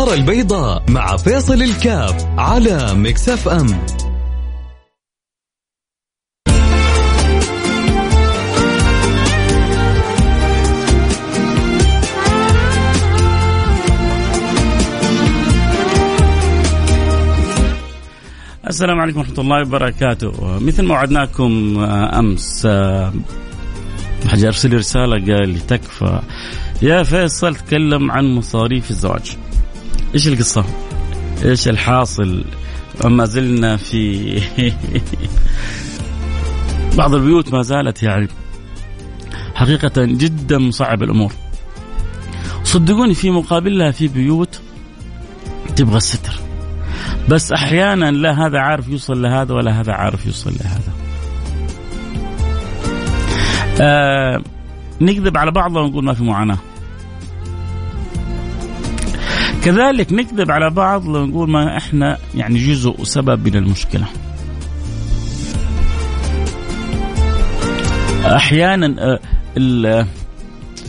البيضاء مع فيصل الكاف على مكسف أم. السلام عليكم ورحمة الله وبركاته. مثل ما وعدناكم آه، أمس آه، حاجة أرسل رسالة قال لي تكفى. يا فيصل تكلم عن مصاريف الزواج. إيش القصة؟ إيش الحاصل؟ ما زلنا في بعض البيوت ما زالت يعني حقيقة جدا مصعب الأمور. صدقوني في مقابلها في بيوت تبغى الستر. بس أحيانا لا هذا عارف يوصل لهذا ولا هذا عارف يوصل لهذا. آه نكذب على بعضنا ونقول ما في معاناة. كذلك نكذب على بعض لو نقول ما إحنا يعني جزء وسبب من المشكلة. أحيانا آه،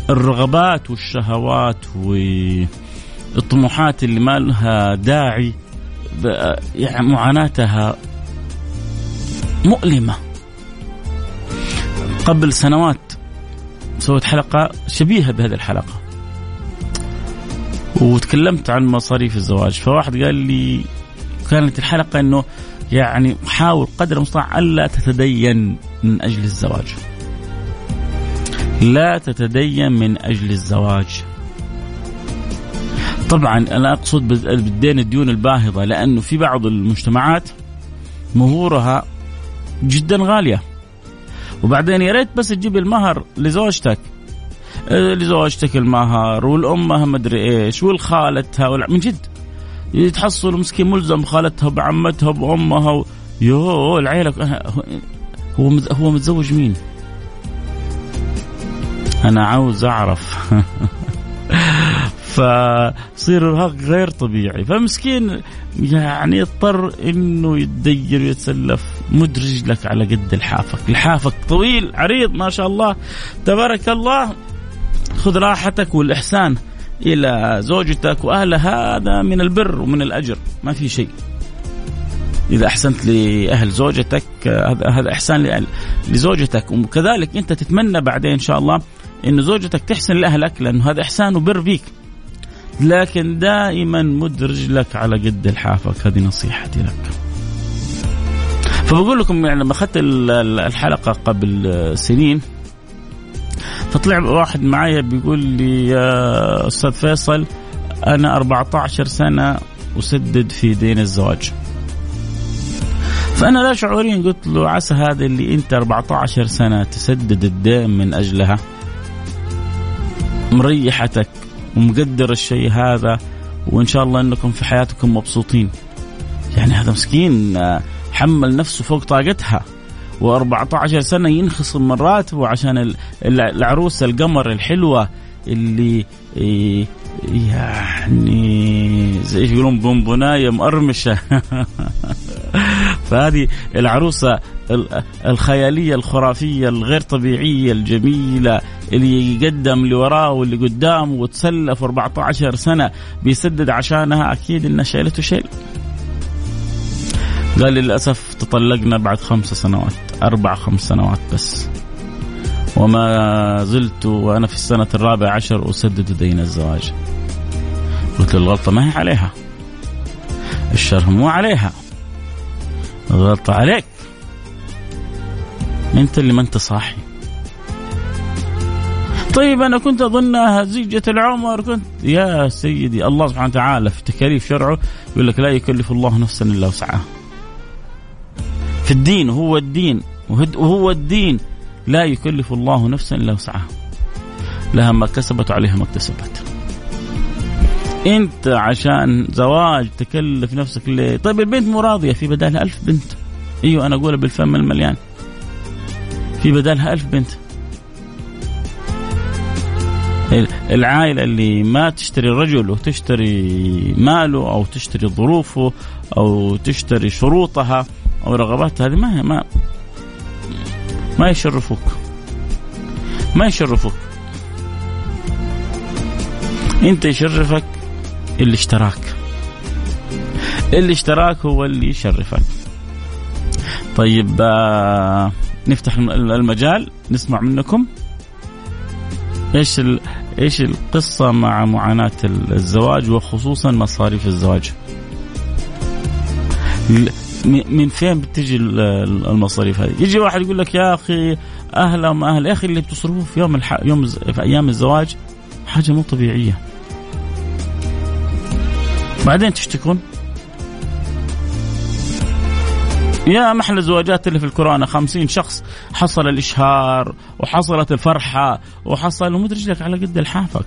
الرغبات والشهوات والطموحات اللي ما لها داعي يعني معاناتها مؤلمة. قبل سنوات سويت حلقة شبيهة بهذه الحلقة. وتكلمت عن مصاريف الزواج فواحد قال لي كانت الحلقة إنه يعني حاول قدر المستطاع ألا تتدين من أجل الزواج. لا تتدين من أجل الزواج. طبعا أنا أقصد بالدين الديون الباهظة لأنه في بعض المجتمعات مهورها جدا غالية وبعدين يا ريت بس تجيب المهر لزوجتك لزوجتك المهر والأمها مدري إيش والخالتها من جد. يتحصل مسكين ملزم بخالتها بعمتها بأمها و... يو العيلة هو هو متزوج مين؟ أنا عاوز أعرف. فصير ارهاق غير طبيعي. فمسكين يعني يضطر إنه يتدير ويتسلف. مدرج لك على قد لحافك لحافك طويل عريض ما شاء الله. تبارك الله. خذ راحتك والإحسان إلى زوجتك واهلها هذا من البر ومن الأجر ما في شيء. إذا أحسنت لأهل زوجتك هذا إحسان لزوجتك. وكذلك أنت تتمنى بعدين إن شاء الله انه زوجتك تحسن لأهلك لأنه هذا إحسان وبر فيك. لكن دائما مد رجلك على قد لحافك هذه نصيحتي لك. فبقول لكم يعني لما أخذت الحلقة قبل سنين فطلع واحد معايا بيقول لي يا أستاذ فيصل أنا 14 سنة أسدد في دين الزواج. فأنا لا شعوريا قلت له عسى هذا اللي أنت 14 سنة تسدد الدين من أجلها. مريحتك ومقدر الشيء هذا وإن شاء الله إنكم في حياتكم مبسوطين. يعني هذا مسكين آه، حمل نفسه فوق طاقتها. و14 سنة ينخصم من راتبه عشان العروسة القمر الحلوة اللي يعني زي يقولون بونبوناية مقرمشة. فهذه العروسة الخيالية الخرافية الغير طبيعية الجميلة اللي يقدم اللي وراه واللي قدامه وتسلف 14 سنة بيسدد عشانها أكيد إنها شايلته شيل. قال للأسف تطلقنا بعد خمس سنوات أربع خمس سنوات بس. وما زلت وأنا في السنة الرابعة عشر أسدد دين الزواج. قلت له الغلطة ما هي عليها. الشر مو عليها. الغلطة عليك. أنت اللي ما أنت صاحي. طيب أنا كنت اظنها زيجة العمر. كنت يا سيدي الله سبحانه وتعالى في تكاليف شرعه يقول لك لا يكلف الله نفسا إلا وسعها. في الدين وهو الدين وهو الدين. لا يكلف الله نفسا إلا وسعها. لها ما كسبت وعليها ما اكتسبت. أنت عشان زواج تكلف نفسك ليه؟ طيب البنت مو راضية في بدالها ألف بنت. أيوه أنا اقولها بالفم المليان. في بدالها ألف بنت. العائلة اللي ما تشتري الرجل وتشتري ماله أو تشتري ظروفه أو تشتري شروطها أو رغباتها هذه ما ما ما يشرفوك. ما يشرفوك. أنت يشرفك الاشتراك الاشتراك هو اللي يشرفك. طيب آه نفتح المجال نسمع منكم. إيش ال... إيش القصة مع معاناة الزواج وخصوصا مصاريف الزواج؟ من فين بتجي المصاريف هذه؟ يجي واحد يقول لك يا أخي أهلا ما أهل يا أخي اللي بتصرفوه في يوم الح... يوم في أيام الزواج حاجة مو طبيعية. بعدين تشتكون يا محل الزواجات اللي في الكورونا خمسين شخص حصل الإشهار وحصلت الفرحة وحصل ومد رجلك على قد لحافك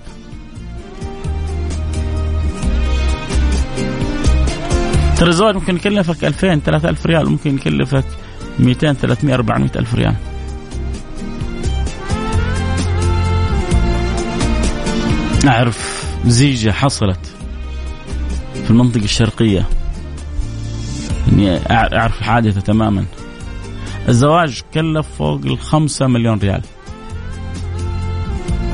ترى الزواج ممكن يكلفك 2000 3000 ريال ممكن يكلفك 200 300 400 ألف ريال. أعرف زيجة حصلت في المنطقة الشرقية. إني أعرف الحادثه تماما. الزواج كلف فوق الخمسة مليون ريال.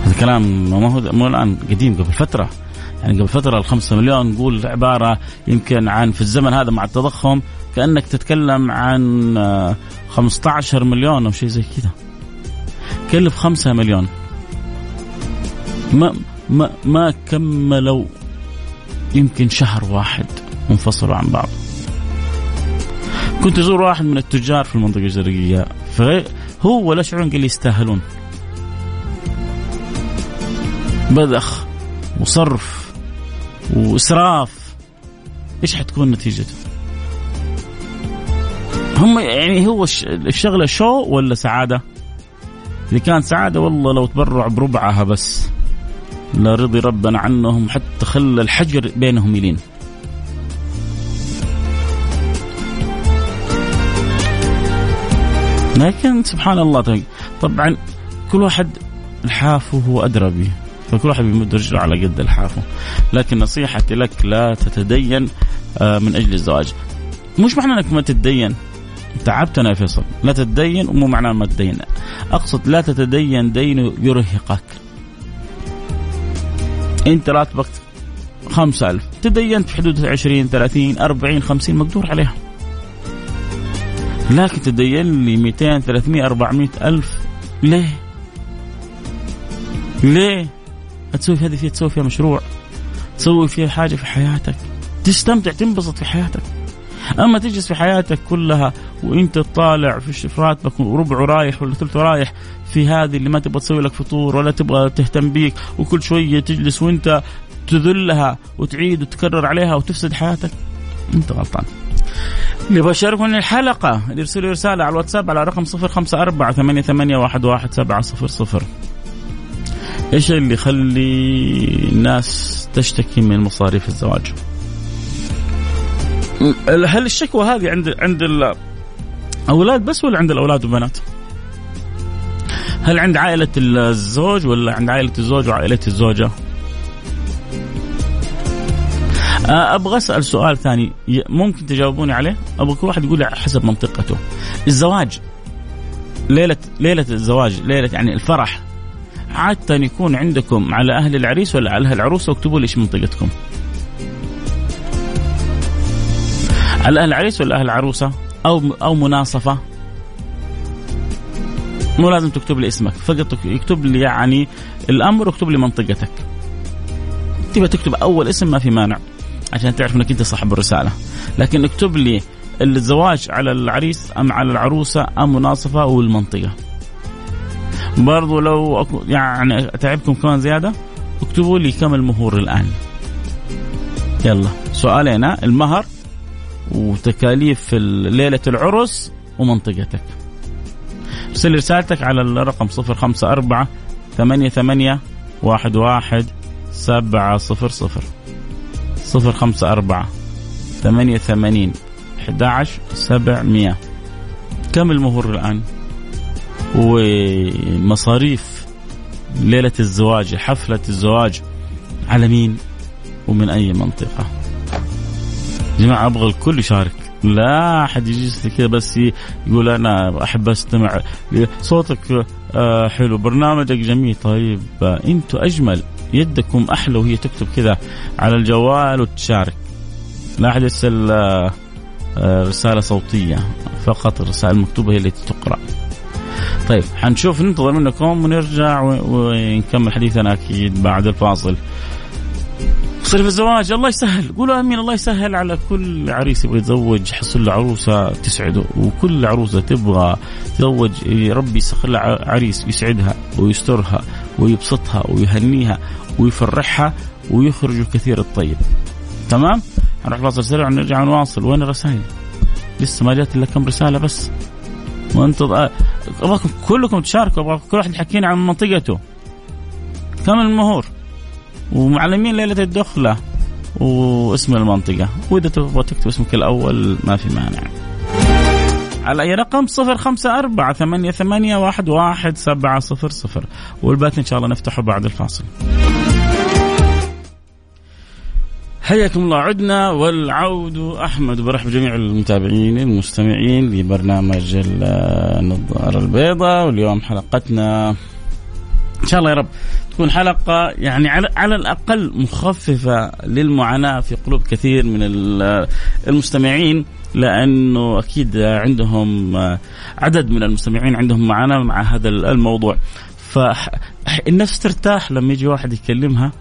هذا كلام ما هو مو الآن قديم قبل فترة. يعني قبل فترة الخمسة مليون نقول عبارة يمكن عن في الزمن هذا مع التضخم كأنك تتكلم عن 15 مليون أو شيء زي كذا. كلف خمسة مليون. ما ما ما كملوا يمكن شهر واحد منفصلوا عن بعض. كنت أزور واحد من التجار في المنطقة الشرقيه هو ولا شعورون قال يستاهلون. بذخ وصرف. وإسراف. إيش حتكون نتيجته؟ هم يعني هو الشغله شو ولا سعادة؟ إذا كان سعادة والله لو تبرع بربعها بس. لا رضي ربنا عنهم حتى خلى الحجر بينهم يلين. لكن سبحان الله طبعا كل واحد الحافه هو أدرى به. فكل واحد بيمد رجله على قد الحافه لكن نصيحتي لك لا تتدين آه، من أجل الزواج. مش معنى إنك ما تتدين. تعبتنا يا فيصل لا تتدين ومو معناه ما تدين. أقصد لا تتدين دين يرهقك. أنت راتبك خمسة ألف. تدينت في حدود 20 30 40 50 مقدور عليها. لكن تدين لي 200 300 400 ألف. ليه؟ ليه؟ تسوي في هذه فيها تسوي فيها مشروع تسوي فيها حاجة في حياتك تستمتع تنبسط في حياتك. أما تجلس في حياتك كلها وأنت طالع في راتبك وربع رايح ولا ثلث رايح في هذه اللي ما تبغى تسوي لك فطور ولا تبغى تهتم بيك وكل شوية تجلس وأنت تذلها وتعيد وتكرر عليها وتفسد حياتك أنت غلطان. اللي بشاركوا الحلقة يرسلوا رسالة على الواتساب على رقم 054 88 11700 إيش اللي يخلي الناس تشتكي من مصاريف الزواج؟ هل الشكوى هذه عند عند الاولاد بس ولا عند الأولاد والبنات؟ هل عند عائلة الزوج ولا عند عائلة الزوج وعائلة الزوجة؟ أبغى أسأل سؤال ثاني ممكن تجاوبوني عليه؟ أبغى كل واحد يقول حسب منطقته. الزواج ليلة ليلة الزواج، ليلة يعني الفرح عادة يكون عندكم على أهل العريس ولا على أهل العروسه واكتبوا لي إيش منطقتكم. على أهل العريس ولا أهل العروسة؟ أو أو مناصفة؟ مو لازم تكتب لي اسمك فقط يكتب لي يعني الأمر واكتب لي منطقتك. تبغى تكتب أول اسم ما في مانع. عشان تعرف إنك أنت صاحب الرسالة لكن اكتب لي الزواج على العريس أم على العروسة أم مناصفة والمنطقة برضو لو يعني تعبكم كمان زيادة اكتبوا لي كم المهور الآن. يلا. سؤالين المهر وتكاليف ليلة العرس ومنطقتك. ارسل رسالتك على الرقم صفر خمسة أربعة ثمانية ثمانية واحد واحد سبعة صفر صفر. صفر خمسة أربعة ثمانية ثمانين أحد عشر سبعمية. كم المهور الآن؟ ومصاريف ليلة الزواج حفلة الزواج على مين ومن أي منطقة. جماعة أبغى الكل يشارك. لا أحد يجلس كذا بس يقول أنا أحب أستمع صوتك آه، حلو. برنامجك جميل. طيب آه، أنتوا أجمل. يدكم أحلى وهي تكتب كذا على الجوال وتشارك. لا أحد يرسل آه، رسالة صوتية. فقط الرسائل المكتوبة هي التي تقرأ. طيب حنشوف ننتظر منكم ونرجع ونكمل حديثنا أكيد بعد الفاصل. صرف الزواج الله يسهل. قولوا آمين الله يسهل على كل عريس يبغى يتزوج يحصل له عروسة تسعده وكل عروسة تبغى تزوج ربي يسخر لها عريس يسعدها ويسترها ويبسطها ويهنيها ويفرحها ويخرج كثير الطيب. تمام؟ نروح فاصل سريع ونرجع نواصل وين الرسائل؟ لسه ما جات إلا كم رسالة بس. وأنتم أبغاكم كلكم تشاركوا أبغى كل واحد يحكينا عن منطقته. كم المهور؟ ومعلمين ليلة الدخلة واسم المنطقة. وإذا تبغى تكتب اسمك الأول ما في مانع. على أي رقم؟ صفر خمسة أربعة ثمانية, ثمانية واحد, واحد سبعة صفر صفر. والبات إن شاء الله نفتحه بعد الفاصل. حياكم الله عدنا والعود أحمد. برحب جميع المتابعين المستمعين لبرنامج النظارة البيضاء واليوم حلقتنا إن شاء الله يا رب تكون حلقة يعني على, على الأقل مخففة للمعاناة في قلوب كثير من المستمعين لأنه أكيد عندهم عدد من المستمعين عندهم معاناة مع هذا الموضوع. فالنفس ترتاح لما يجي واحد يكلمها.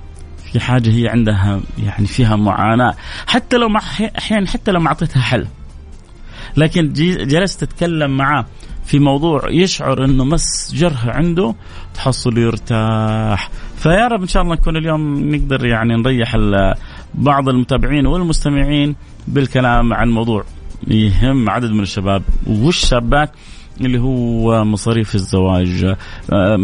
في حاجة هي عندها يعني فيها معاناة حتى لو ما أحيانا حتى لو ما أعطيتها حل. لكن جلست تتكلم معاه في موضوع يشعر إنه مس جرح عنده تحصل يرتاح. فيا رب إن شاء الله نكون اليوم نقدر يعني نريح بعض المتابعين والمستمعين بالكلام عن موضوع يهم عدد من الشباب. والشابات اللي هو مصاريف الزواج آه،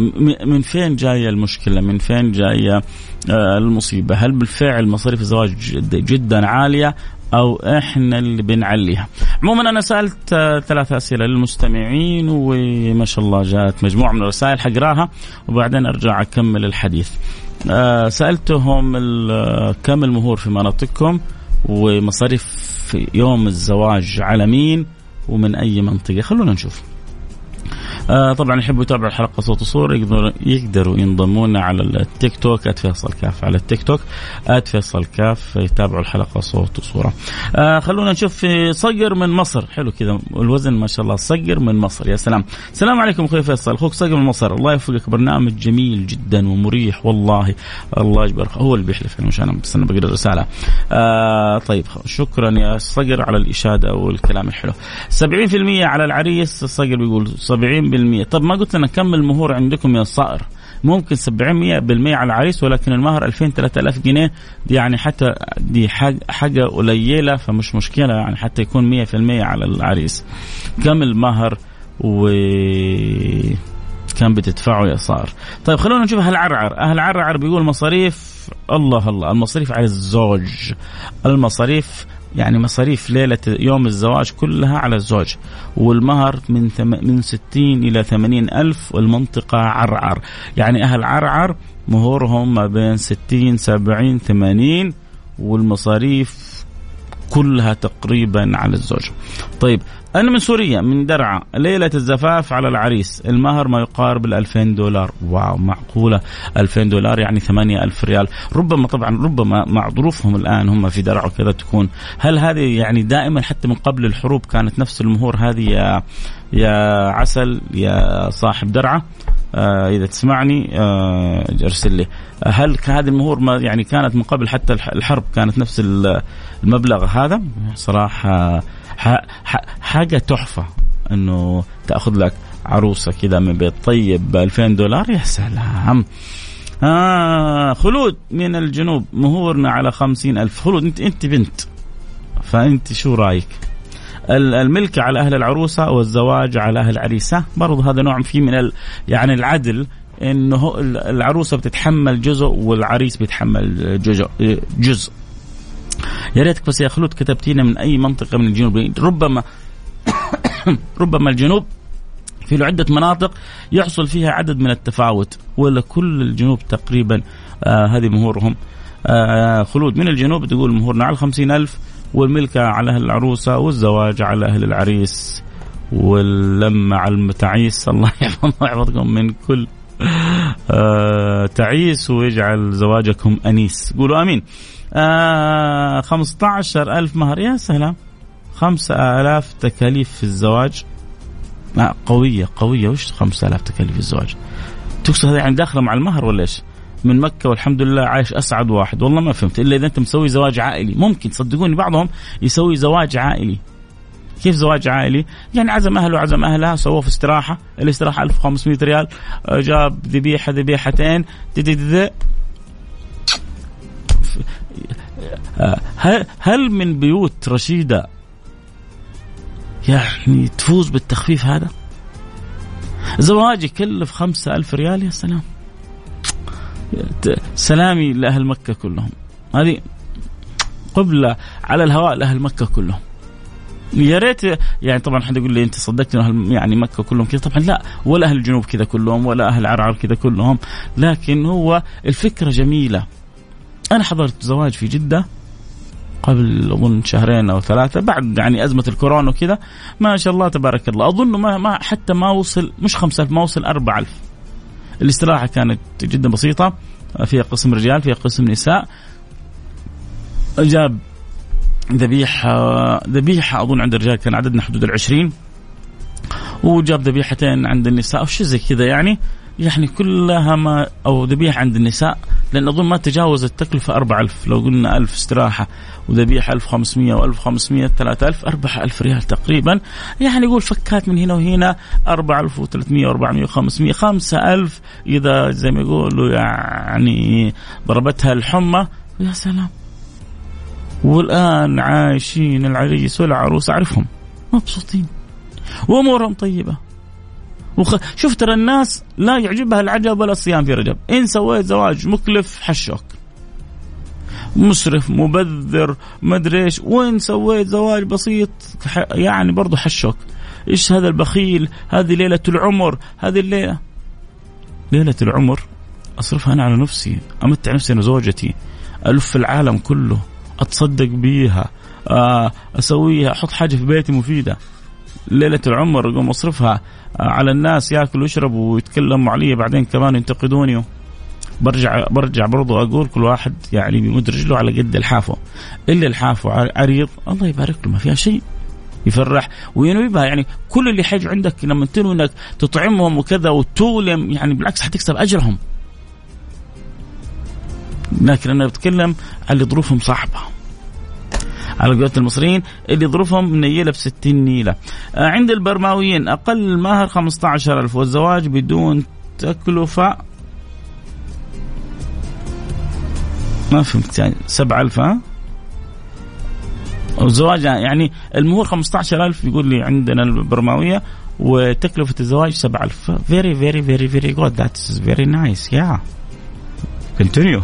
من فين جاية المشكلة من فين جاية آه، المصيبة هل بالفعل مصاريف الزواج جدا عالية أو إحنا اللي بنعليها. عموما أنا سألت آه، ثلاث أسئلة للمستمعين وما شاء الله جاءت مجموعة من الرسائل حقراها وبعدين أرجع أكمل الحديث. سألتهم كم المهور في مناطقكم ومصاريف يوم الزواج على مين ومن أي منطقة خلونا نشوف. آه طبعا يحبوا يتابعوا الحلقة صوت وصوره يقدروا يقدروا ينضمون على التيك توك @فيصل كاف على التيك توك @فيصل كاف يتابعوا الحلقة صوت وصورة. آه خلونا نشوف صقر من مصر حلو كذا الوزن ما شاء الله صقر من مصر يا سلام. السلام عليكم أخوي فيصل أخوك صقر من مصر الله يوفقك برنامج جميل جدا ومريح والله الله يجبرك هو اللي بيحلف يعني مش أنا بس أنا بقرأ الرسالة. آه طيب شكرا يا صقر على الإشادة والكلام الحلو. 70% على العريس صقر بيقول 70 70% طب ما قلت لنا كم المهور عندكم يا صائر؟ ممكن 700% على العريس ولكن المهر 2000 3000 جنيه دي يعني حتى دي حاجة قليلة فمش مشكلة يعني حتى يكون 100% على العريس. كم المهر و كان بتدفعه يا صار طيب خلونا نشوف أهل عرعر. أهل عرعر بيقول مصاريف الله الله المصاريف على الزوج. المصاريف يعني مصاريف ليلة يوم الزواج كلها على الزوج والمهر من ثم من 60 إلى 80 ألف والمنطقة عرعر. يعني أهل عرعر مهورهم ما بين 60 70 80 والمصاريف كلها تقريبا على الزوج. طيب أنا من سوريا من درعا. ليلة الزفاف على العريس. المهر ما يقارب ال 2000 دولار. واو معقولة. 2000 دولار يعني 8000 ريال. ربما طبعا ربما مع ظروفهم الآن هم في درعا وكذا تكون. هل هذه يعني دائما حتى من قبل الحروب كانت نفس المهور هذه يا يا عسل يا صاحب درعا؟ إذا تسمعني آه أرسل لي. هل هذه المهور ما يعني كانت من قبل حتى الحرب كانت نفس المبلغ هذا؟ صراحة حاجة تحفة إنه تأخذ لك عروسة كذا من بيت. طيب ب 2000 دولار؟ يا سلام. آه خلود من الجنوب مهورنا على خمسين ألف. خلود أنت أنت بنت. فأنت شو رأيك؟ الملك على أهل العروسة والزواج على أهل العريسة برضو هذا نوع فيه من يعني العدل إنه العروسة بتتحمل جزء والعريس بيتحمل جزء جزء. يا ريتك بس يا خلود كتبتينا من أي منطقة من الجنوب. ربما ربما الجنوب في له عدة مناطق يحصل فيها عدد من التفاوت ولا كل الجنوب تقريبا آه هذه مهورهم. آه خلود من الجنوب تقول مهورنا على خمسين ألف والملكة على أهل العروسة والزواج على أهل العريس واللمة على المتعيس. الله يحفظكم من كل آه تعيس ويجعل زواجكم أنيس. قولوا آمين. آه 15 ألف مهر. يا سلام. خمسة آلاف تكاليف في الزواج. لا قوية قوية. وش خمسة آلاف تكاليف في الزواج؟ تقصد هذا يعني داخلة مع المهر ولا إيش؟ من مكة والحمد لله عايش أسعد واحد. والله ما فهمت. إلا إذا أنت مسوي زواج عائلي. ممكن صدقوني بعضهم يسوي زواج عائلي. كيف زواج عائلي؟ يعني عزم أهله عزم أهلها سووه في استراحة، الاستراحة 1500 ريال. جاب ذبيحة ذبيحتين. هل من بيوت رشيدة يعني تفوز بالتخفيف هذا؟ زواج يكلف خمسة ألف ريال يا سلام. سلامي لأهل مكة كلهم. هذه قبلة على الهواء لأهل مكة كلهم. يا ريت يعني طبعا حد يقول لي أنت صدقت إنه يعني مكة كلهم كذا؟ طبعا لا ولا أهل الجنوب كذا كلهم ولا أهل عرعر كذا كلهم لكن هو الفكرة جميلة. أنا حضرت زواج في جدة قبل أظن شهرين أو ثلاثة بعد يعني أزمة الكورونا وكذا. ما شاء الله تبارك الله. أظن ما, ما حتى ما وصل مش 5000 ما وصل 4000 الاستراحة كانت جدا بسيطة فيها قسم رجال فيها قسم نساء. جاب ذبيحة ذبيحة أظن عند الرجال كان عددنا حدود العشرين. وجاب ذبيحتين عند النساء أو شيء زي كذا يعني. يعني كلها ما أو ذبيحة عند النساء. لأن أظن ما تجاوز التكلفة 4000 لو قلنا 1000 استراحة وذبيحة 1500 و1500 3000 4000 ريال تقريبا. يعني يقول فكات من هنا وهنا 4300 و400 و500 5000 إذا زي ما يقولوا يعني ضربتها الحمى. يا سلام. والآن عايشين العريس والعروس أعرفهم. مبسوطين. وأمورهم طيبة. وخ... شوف ترى الناس لا يعجبها العجب ولا الصيام في رجب. إن سويت زواج مكلف حشوك. مسرف مبذر مدري إيش. سويت زواج بسيط يعني برضه حشوك. إيش هذا البخيل؟ هذه ليلة العمر. هذه الليلة. ليلة العمر أصرفها أنا على نفسي. أمتع نفسي أنا زوجتي. ألف العالم كله. أتصدق بيها. آه، أسويها. أحط حاجة في بيتي مفيدة. ليلة العمر اقوم اصرفها آه، على الناس ياكلوا ويشربوا ويتكلموا علي. بعدين كمان ينتقدوني. برجع برجع برضو أقول كل واحد يعني بيمد رجله على قد الحافة. إلا الحافة عريض. الله يبارك له ما فيها شيء. يفرح. وينوي بها يعني كل اللي حيجوا عندك لما تنوي إنك تطعمهم وكذا وتولم يعني بالعكس حتكسب أجرهم. لكن أنا بتكلم على اللي ظروفهم صعبة. على قولة المصريين اللي ظروفهم منيلة ب 60 نيلة. آه، عند البرماويين أقل المهر 15000 والزواج بدون تكلفة ما فهمت يعني 7000 ها؟ الزواج يعني المهور 15000 يقول لي عندنا البرماوية وتكلفة الزواج 7000 very very very very good that's very nice يا continue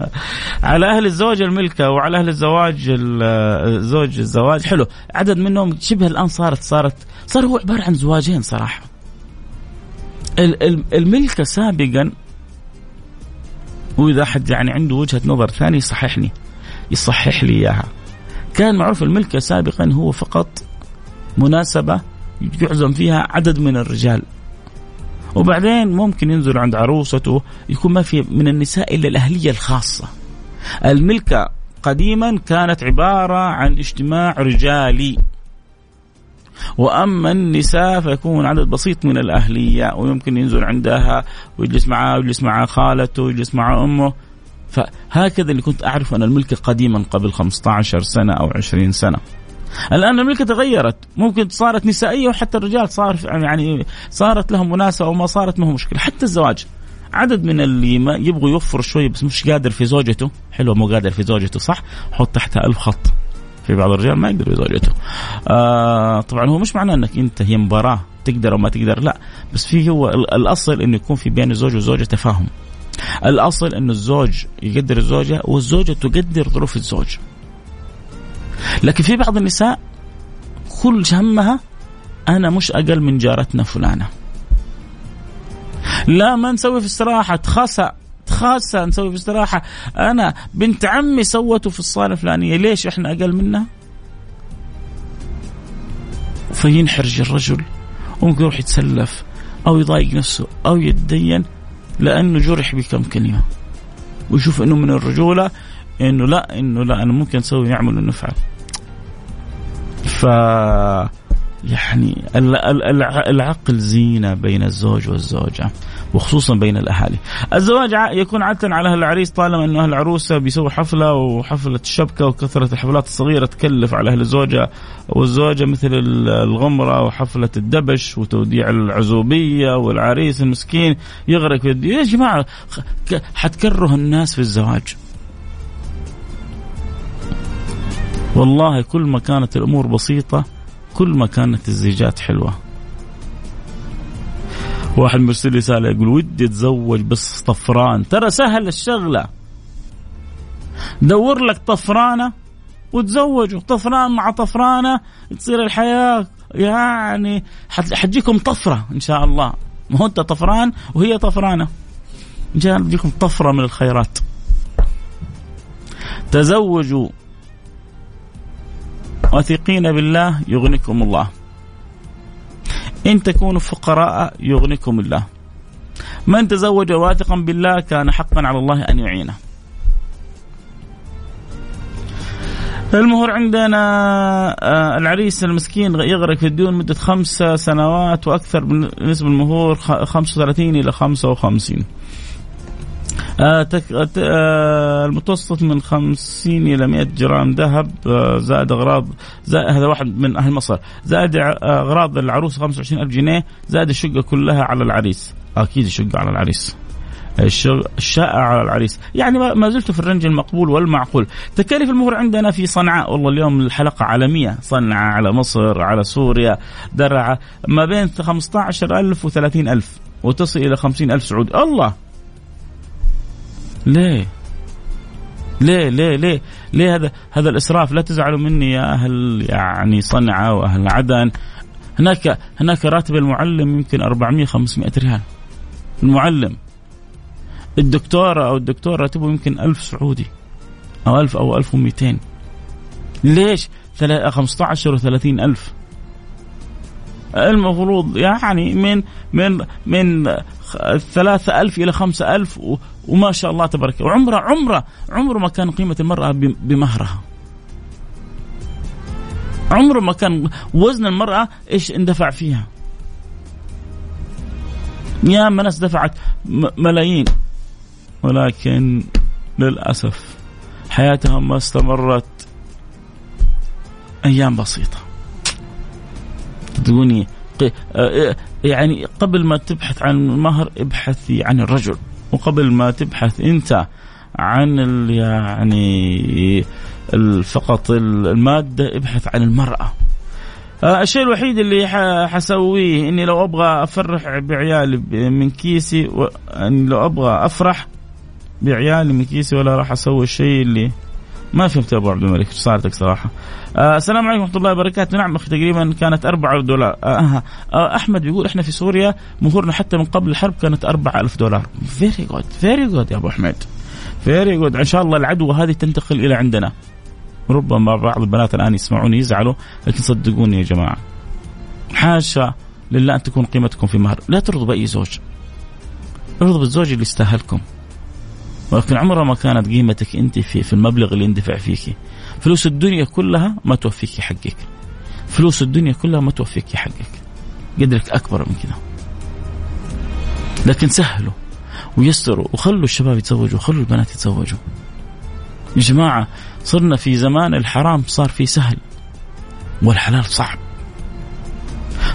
على أهل الزواج الملكة وعلى أهل الزواج الزوج الزواج. حلو. عدد منهم شبه الآن صارت صارت صار هو عبارة عن زواجين صراحة. الملكة سابقا وإذا أحد يعني عنده وجهة نظر ثانية يصححني. يصحح لي إياها. كان معروف الملكة سابقا هو فقط مناسبة يعزم فيها عدد من الرجال. وبعدين ممكن ينزل عند عروسته يكون ما في من النساء إلا الأهلية الخاصة. الملكة قديما كانت عبارة عن اجتماع رجالي. وأما النساء فيكون عدد بسيط من الأهلية ويمكن ينزل عندها ويجلس معها ويجلس مع خالته ويجلس مع أمه. فهكذا اللي كنت اعرف أنا الملكة قديما قبل 15 سنة أو 20 سنة. الآن المملكة تغيرت. ممكن صارت نسائية وحتى الرجال صار يعني صارت لهم مناسبة أو ما صارت ما هو مشكلة. حتى الزواج. عدد من اللي ما يبغوا يوفروا شوي بس مش قادر في زوجته. حلو مو قادر في زوجته صح؟ حط تحتها ألف خط. في بعض الرجال ما يقدر في زوجته. آه طبعا هو مش معناه إنك أنت هي مباراة تقدر أو ما تقدر. لا بس في هو الأصل إنه يكون في بين الزوج والزوجه تفاهم. الأصل إنه الزوج يقدر الزوجه والزوجة تقدر ظروف الزوج. لكن في بعض النساء كل همها أنا مش أقل من جارتنا فلانة. لا ما نسوي في استراحة تخاسى تخاسى نسوي في استراحة. أنا بنت عمي سوته في الصالة الفلانية ليش إحنا أقل منها؟ فينحرج الرجل وممكن يروح يتسلف أو يضايق نفسه أو يتدين لأنه جرح بكم كلمة. ويشوف أنه من الرجولة أنه لا أنه لا أنا ممكن أسوي نعمل ونفعل ف يعني العقل زينة بين الزوج والزوجة وخصوصا بين الأهالي. الزواج يكون عادة على أهل العريس طالما أنه أهل العروسة بيسووا حفلة وحفلة الشبكة وكثرة الحفلات الصغيرة تكلف على أهل الزوجة والزوجة مثل الغمرة وحفلة الدبش وتوديع العزوبية والعريس المسكين يغرق في يا جماعة حتكره الناس في الزواج. والله كل ما كانت الأمور بسيطة كل ما كانت الزيجات حلوة. واحد مرسل رسالة يقول ودي أتزوج بس طفران. ترى سهل الشغلة. دور لك طفرانة وتزوجوا طفران مع طفرانة تصير الحياة يعني حتجيكم طفرة إن شاء الله. ما هو أنت طفران وهي طفرانة. إن شاء الله تجيكم طفرة من الخيرات. تزوجوا. واثقين بالله يغنيكم الله. إن تكونوا فقراء يغنيكم الله. من تزوج واثقا بالله كان حقا على الله أن يعينه. المهر عندنا آه، العريس المسكين يغرق في الديون مدة خمس سنوات وأكثر بالنسبة للمهور 35 إلى 55 آه، آه، المتوسط من 50 إلى 100 جرام ذهب آه، زائد اغراض زائد هذا واحد من أهل مصر. زائد أغراض العروس 25000 جنيه زائد الشقة كلها على العريس. أكيد الشقة على العريس. الشائع على العريس. يعني ما زلت في الرنج المقبول والمعقول. تكاليف المهر عندنا في صنعاء. والله اليوم الحلقة عالمية. صنعاء على مصر على سوريا درعا. ما بين 15000 و 30000 وتصل إلى 50000 سعودي. الله! ليه؟ ليه ليه ليه؟ ليه هذا هذا الإسراف؟ لا تزعلوا مني يا أهل يعني صنعاء وأهل عدن. هناك هناك راتب المعلم يمكن 400 500 ريال. المعلم. الدكتورة أو الدكتور راتبه يمكن 1000 سعودي أو 1000 أو 1200 ليش؟ 15 و30 ألف. المفروض يعني من من من ثلاثة ألف إلى خمسة ألف وما شاء الله تبارك. وعمره عمرة عمره ما كان قيمة المرأة بمهرها. عمره ما كان وزن المرأة إيش اندفع فيها. يا ناس دفعت ملايين. ولكن للأسف حياتها ما استمرت. أيام بسيطة. تقولي يعني قبل ما تبحث عن المهر ابحثي عن الرجل. وقبل ما تبحث انت عن يعني فقط المادة ابحث عن المرأة. آه، الشيء الوحيد اللي حسويه إني لو أبغى أفرح بعيالي من كيسي و... إني لو أبغى أفرح بعيالي من كيسي ولا راح أسوي الشيء اللي ما فهمت يا أبو عبد الملك إيش صارتك صراحة. آه السلام عليكم ورحمة الله وبركاته، نعم أخي تقريبا كانت 4 دولار. آه آه أحمد بيقول إحنا في سوريا مهورنا حتى من قبل الحرب كانت 4000 دولار. very good very good يا أبو حميد. very good إن شاء الله العدوى هذه تنتقل إلى عندنا. ربما بعض البنات الآن يسمعوني يزعلوا لكن صدقوني يا جماعة حاشا لله أن تكون قيمتكم في مهر، لا ترضوا باي زوج. ارضوا بالزوج اللي يستاهلكم. ولكن عمرها ما كانت قيمتك انت في في المبلغ اللي يندفع فيك. فلوس الدنيا كلها ما توفيك حقك. فلوس الدنيا كلها ما توفيك حقك. قدرك أكبر من كذا لكن سهلوا ويسروا وخلوا الشباب يتزوجوا وخلوا البنات يتزوجوا. يا جماعة صرنا في زمان الحرام صار فيه سهل والحلال صعب.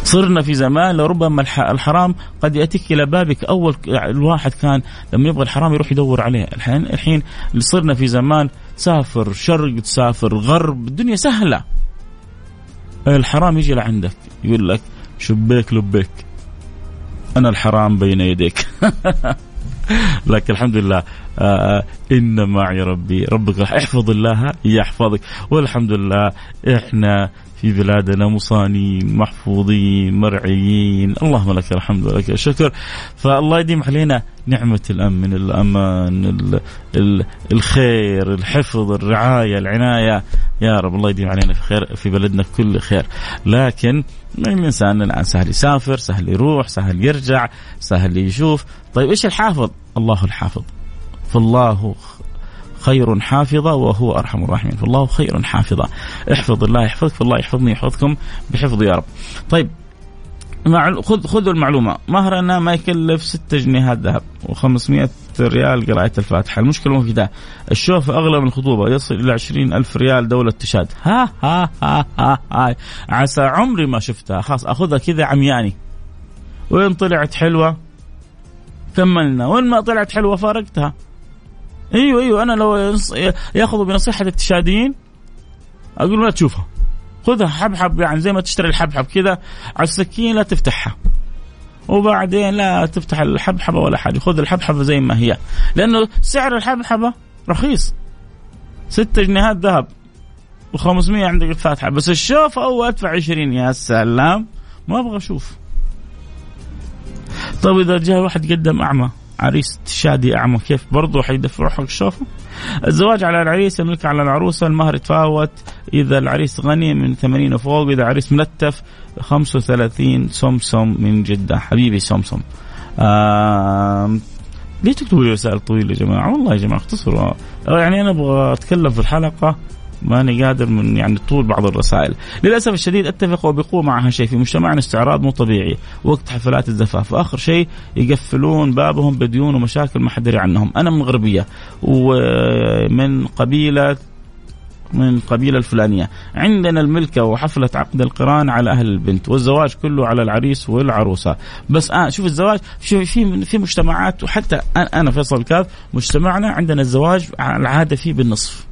صرنا في زمان لربما الحرام قد يأتيك إلى بابك. أول الواحد كان لما يبغى الحرام يروح يدور عليه. الحين الحين صرنا في زمان تسافر شرق تسافر غرب الدنيا سهلة. الحرام يجي لعندك. يقول لك شبيك لبيك. أنا الحرام بين يديك. لكن الحمد لله آه إن معي ربي. ربك احفظ الله يحفظك. والحمد لله إحنا في بلادنا مصانين محفوظين مرعيين. اللهم لك الحمد ولك الشكر. فالله يديم علينا نعمة الأمن الأمان الخير الحفظ الرعاية العناية. يا رب الله يديم علينا في خير في بلدنا كل خير. لكن الإنسان الآن سهل يسافر سهل يروح سهل يرجع سهل يشوف. طيب إيش الحافظ؟ الله الحافظ. فالله خير حافظة وهو أرحم الراحمين. فالله خير حافظة. احفظ الله يحفظك فالله يحفظني يحفظكم بحفظ يا رب. طيب خذ خذوا المعلومة. مهرنا ما يكلف 6 جنيهات ذهب و500 ريال قراءة الفاتحة. المشكلة مو في ده. الشوف أغلى من الخطوبة يصل إلى 20 ألف ريال دولة تشاد. ها ها ها ها, ها. عسى عمري ما شفتها. خلاص أخذها كذا عمياني. وين طلعت حلوة؟ كملنا وين ما طلعت حلوة فارقتها. أيوه أيوه أنا لو يأخذوا بنصيحة التشاديين أقول لا تشوفها. خذها حبحب يعني زي ما تشتري الحبحب كذا على السكين لا تفتحها. وبعدين لا تفتح الحبحبة ولا حاجة خذ الحبحبة زي ما هي. لأنه سعر الحبحبة رخيص. ستة جنيهات ذهب و500 عندك الفاتحة. بس الشوف أو أدفع 20 يا سلام. ما أبغى أشوف. طيب إذا جاء واحد قدم أعمى. عريس شادي أعمى. كيف برضه حيدفعوا حق الشوفه الزواج على العريس يملك على العروسة. المهر يتفاوت إذا العريس غني من 80 وفوق إذا عريس ملتف 35 سمسم من جدة. حبيبي سمسم ليه تكتبوا لي رسائل طويلة يا جماعة؟ والله يا جماعة اختصروا. يعني أنا أبغى أتكلم في الحلقة ماني قادر من يعني طول بعض الرسائل. للأسف الشديد أتفق وبقوه مع هالشيء في مجتمعنا استعراض مو طبيعي. وقت حفلات الزفاف. وآخر شيء يقفلون بابهم بديون ومشاكل ما حد عنهم. أنا من غربية ومن قبيلة من القبيله الفلانية. عندنا الملكة وحفلة عقد القران على أهل البنت والزواج كله على العريس والعروسة. بس آه شوف الزواج في في في مجتمعات وحتى أنا فيصل كاف مجتمعنا عندنا الزواج العادة فيه بالنصف.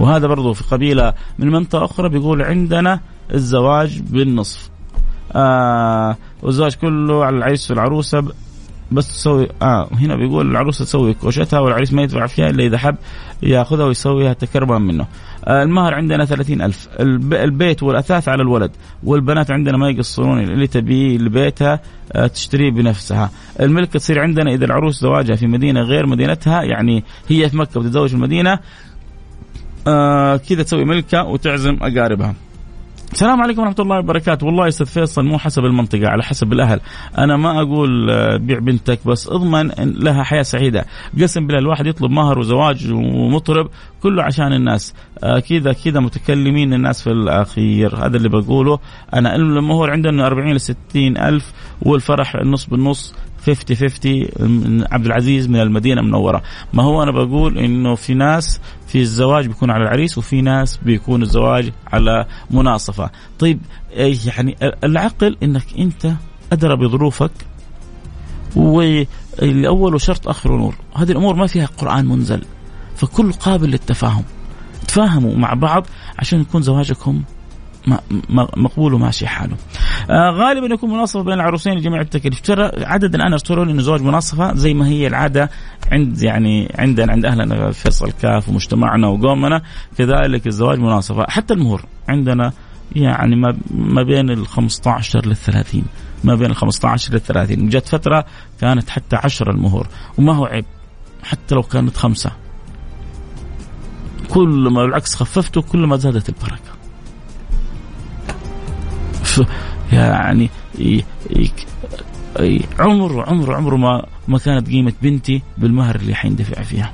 وهذا برضو في قبيلة من منطقة أخرى بيقول عندنا الزواج بالنصف. آه والزواج كله على العريس والعروسة بس تسوي آه هنا بيقول العروسة تسوي كوشتها والعريس ما يدفع فيها إلا إذا حب يأخذها ويسويها تكرما منه. آه المهر عندنا ثلاثين ألف. البيت والأثاث على الولد والبنات عندنا ما يقصرون اللي تبيه لبيتها آه تشتريه بنفسها. الملك تصير عندنا إذا العروس زواجها في مدينة غير مدينتها يعني هي في مكة وتتزوج في المدينة آه كذا تسوي ملكة وتعزم أقاربها. السلام عليكم ورحمة الله وبركاته، والله أستاذ فيصل مو حسب المنطقة على حسب الأهل، أنا ما أقول آه، بيع بنتك بس اضمن لها حياة سعيدة، قسم بالله الواحد يطلب مهر وزواج ومطرب كله عشان الناس، آه، كذا كذا متكلمين الناس في الأخير، هذا اللي بقوله، أنا المهور عندنا 40 ل 60 ألف والفرح النص بالنص. 50 50 عبد العزيز من المدينة المنورة. ما هو أنا بقول إنه في ناس في الزواج بيكون على العريس وفي ناس بيكون الزواج على مناصفة. طيب يعني العقل إنك أنت أدرى بظروفك والأول شرط آخر نور هذه الأمور ما فيها قرآن منزل فكل قابل للتفاهم. تفاهموا مع بعض عشان يكون زواجكم مقبول وماشي حاله. آه غالبا يكون مناصفة بين العروسين لجميع التكاليف، ترى عدد الآن ارسلوا لي زواج مناصفة زي ما هي العادة عند يعني عندنا عند أهلنا فيصل كاف ومجتمعنا وقومنا. كذلك الزواج مناصفة، حتى المهور عندنا يعني ما ما بين ال 15 لل 30 ما بين ال 15 لل 30 جت فترة كانت حتى 10 المهور. وما هو عيب حتى لو كانت خمسة. كل ما بالعكس خففته كل ما زادت البركة. يعني عمر عمر عمره ما ما كانت قيمة بنتي بالمهر اللي حيندفع فيها.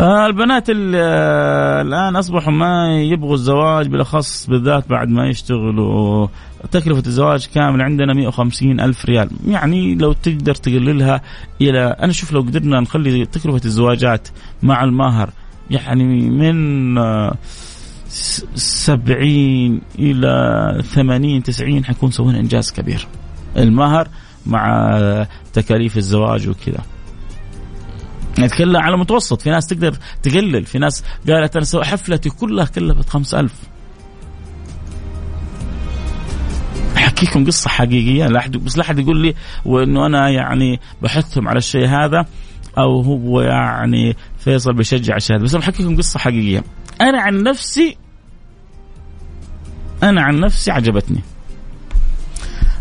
آه، البنات آه، الآن أصبحوا ما يبغوا الزواج بالأخص بالذات بعد ما يشتغلوا. تكلفة الزواج كامل عندنا 150 ألف ريال. يعني لو تقدر تقللها إلى أنا شوف لو قدرنا نخلي تكلفة الزواجات مع المهر يعني من آه سبعين إلى ثمانين تسعين حيكون سوينا إنجاز كبير. المهر مع تكاليف الزواج وكذا. نتكلم على متوسط في ناس تقدر تقلل. في ناس قالت أنا سوي حفلتي كلها كلفت خمس ألف. أحكيكم قصة حقيقية. لا أحد بس لا أحد يقول لي وإنه أنا يعني بحثهم على الشيء هذا أو هو يعني فيصل بيشجع الشهادة. بس بحكي لكم قصة حقيقية. أنا عن نفسي أنا عن نفسي عجبتني.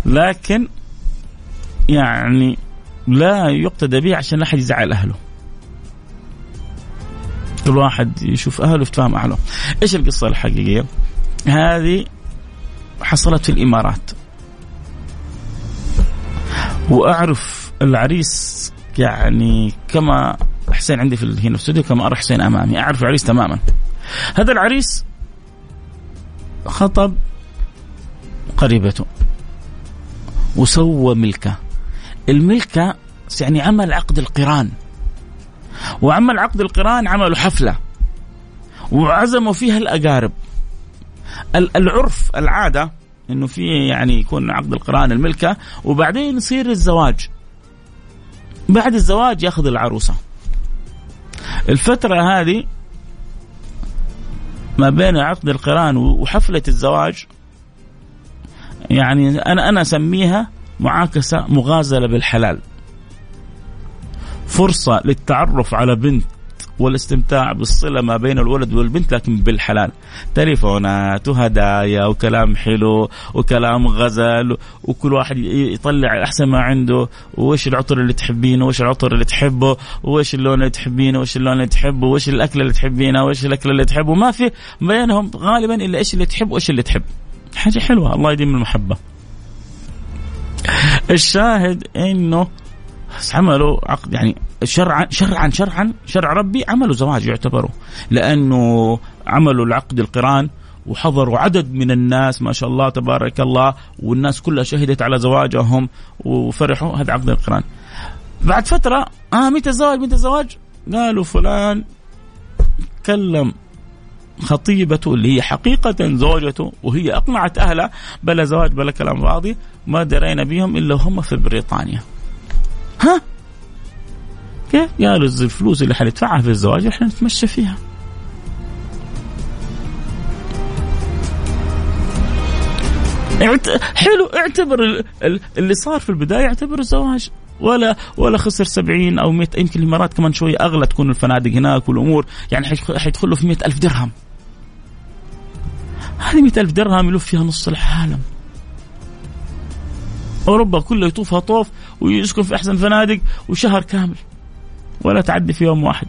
لكن يعني لا يقتدى به عشان لا أحد يزعل أهله. كل واحد يشوف أهله يتفاهم أهله. إيش القصة الحقيقية؟ هذه حصلت في الإمارات. وأعرف العريس يعني كما حسين عندي في هنا في الاستوديو كما أرى حسين أمامي. أعرف العريس تماما. هذا العريس خطب قريبته وسوى ملكه. الملكه يعني عمل عقد القران. وعمل عقد القران عملوا حفلة. وعزموا فيها الأقارب. العرف العادة إنه في يعني يكون عقد القران الملكة. وبعدين يصير الزواج. بعد الزواج ياخذ العروسة. الفترة هذه ما بين عقد القران وحفلة الزواج يعني أنا أنا أسميها معاكسة مغازلة بالحلال. فرصة للتعرف على بنت والاستمتاع بالصلة ما بين الولد والبنت لكن بالحلال. تليفونات وهدايا وكلام حلو وكلام غزل وكل واحد يطلع أحسن ما عنده. وإيش العطر اللي تحبينه؟ وإيش العطر اللي تحبه؟ وإيش اللون اللي تحبينه؟ وإيش اللون اللي تحبه؟ وإيش الاكل اللي تحبينه وإيش الاكل اللي تحبه؟ ما في بينهم غالبا إلا إيش اللي تحب وإيش اللي تحب. حاجة حلوة الله يديم المحبة. الشاهد إنه عملوا عقد يعني شرعا شرعا شرعا شرع ربي عملوا زواج يعتبروا لأنه عملوا العقد القران وحضروا عدد من الناس ما شاء الله تبارك الله والناس كلها شهدت على زواجهم وفرحوا. هذا عقد القران. بعد فترة آه متى الزواج؟ متى الزواج؟ قالوا فلان كلم خطيبته اللي هي حقيقة زوجته وهي أقنعت أهلها بلا زواج بلا كلام فاضي ما درينا بهم إلا هم في بريطانيا. ها؟ كيف؟ قالوا الفلوس اللي حندفعها في الزواج إحنا نتمشى فيها. حلو اعتبر اللي صار في البداية اعتبر الزواج ولا ولا خسر 70 أو 100 يمكن الامارات كمان شوي أغلى تكون الفنادق هناك والأمور يعني حيدخلوا في 100 ألف درهم. هذه 100 ألف درهم يلف فيها نص العالم. أوروبا كلها يطوفها طوف ويسكن في أحسن فنادق وشهر كامل ولا تعدي في يوم واحد.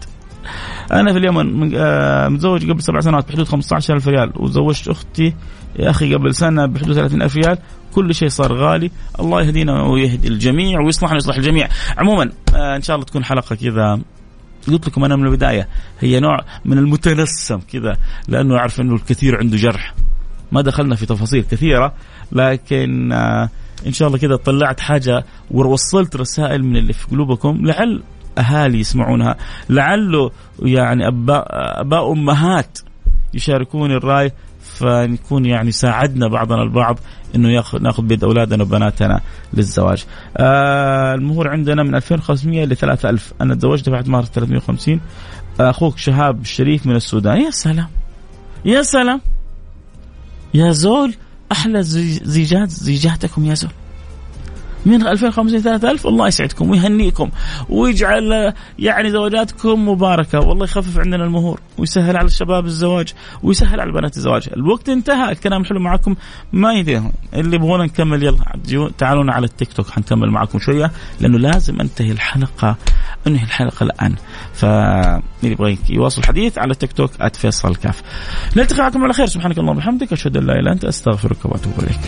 أنا في اليمن آه، متزوج قبل سبع سنوات بحدود 15000 ريال وزوجت أختي يا أخي قبل سنة بحدود 30000 ريال. كل شيء صار غالي. الله يهدينا ويهدي الجميع ويصلحنا ويصلح الجميع. عموما آه، إن شاء الله تكون حلقة كذا. قلت لكم أنا من البداية هي نوع من المتنسم كذا لأنه أعرف إنه الكثير عنده جرح. ما دخلنا في تفاصيل كثيرة لكن آه إن شاء الله كذا طلعت حاجة ووصلت رسائل من اللي في قلوبكم. لعل أهالي يسمعونها. لعله يعني اباء أباء أمهات يشاركون الرأي فنكون يعني ساعدنا بعضنا البعض إنه ياخذ ناخذ بيد أولادنا وبناتنا للزواج. آه المهور عندنا من 2500 ل 3000 أنا تزوجت بعد مارس 350 أخوك شهاب الشريف من السودان. يا سلام. يا سلام. يا زول أحلى زيجات زيجاتكم يا زول. من 2500 3000 الله يسعدكم ويهنيكم ويجعل يعني زواجاتكم مباركة. والله يخفف عندنا المهور ويسهل على الشباب الزواج ويسهل على البنات الزواج. الوقت انتهى الكلام الحلو معكم ما ينتهي اللي يبغونا نكمل يلا تعالونا على التيك توك حنكمل معكم شوية لأنه لازم انتهي الحلقة انهي الحلقة الآن. فاللي يبغى يواصل الحديث على التيك توك @فيصل كاف. نلتقي معكم على خير. سبحانك اللهم وبحمدك أشهد أن لا إله إلا أنت أستغفرك وأتوب إليك.